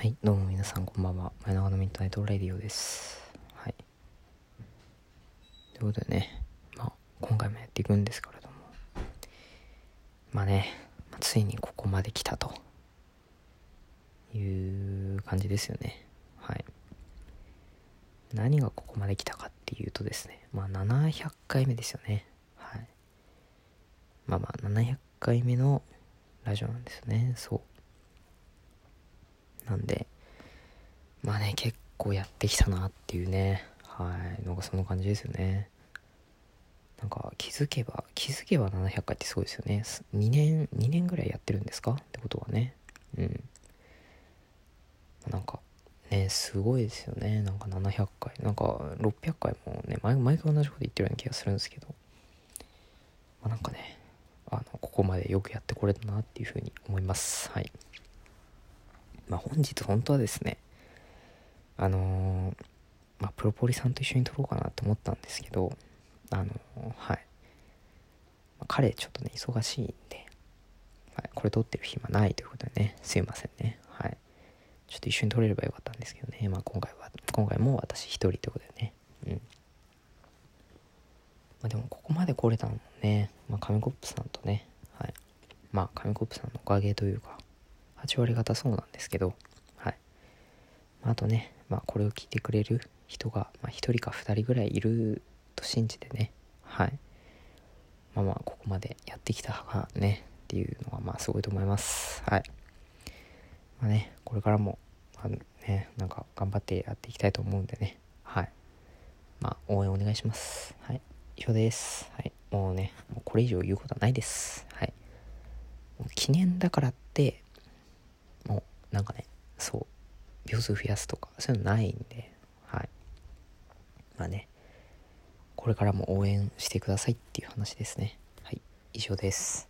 はい、どうも皆さんこんばんは。前長のミッドナイトレディオです。はい。ということでね、まあ、今回もやっていくんですけれども、まあね、まあついにここまで来たという感じですよね。はい。何がここまで来たかっていうとですね、まあ、700回目ですよね。はい。まあまあ、700回目のラジオなんですよね。そう。なんで、まあね、結構やってきたなっていうね、はい、のがその感じですよね。なんか気づけば、気づけば700回ってすごいですよね。2年、2年ぐらいやってるんですか？ってことはね。うん。なんか、ね、すごいですよね。なんか700回。なんか600回もね、毎毎回同じこと言ってるような気がするんですけど、まあ、なんかね、あの、ここまでよくやってこれたなっていうふうに思います。はい。まあ、本日本当はですねあのーまあ、プロポリさんと一緒に撮ろうかなと思ったんですけどあのーはい、まあ彼ちょっとね忙しいんで、はい、これ撮ってる暇ないということでねすいませんね。はい。ちょっと一緒に撮れればよかったんですけどね。まあ今回は今回も私一人ということでね。うん。まあでもここまで来れたのもね、まあ、紙コップさんとねはい。まあ紙コップさんのおかげというか8割方そうなんですけど、はい。まあ、とね、まあ、これを聞いてくれる人が、まあ、1人か2人ぐらいいると信じてね、はい。まあまあ、ここまでやってきたがね、っていうのは、まあ、すごいと思います。はい。まあね、これからも、まあ、ね、なんか、頑張ってやっていきたいと思うんでね、はい。まあ、応援お願いします。はい。以上です。はい。もうね、もうこれ以上言うことはないです。はい。もう記念だからって、なんかねそう秒数増やすとかそういうのないんではい。まあねこれからも応援してくださいっていう話ですね。はい以上です。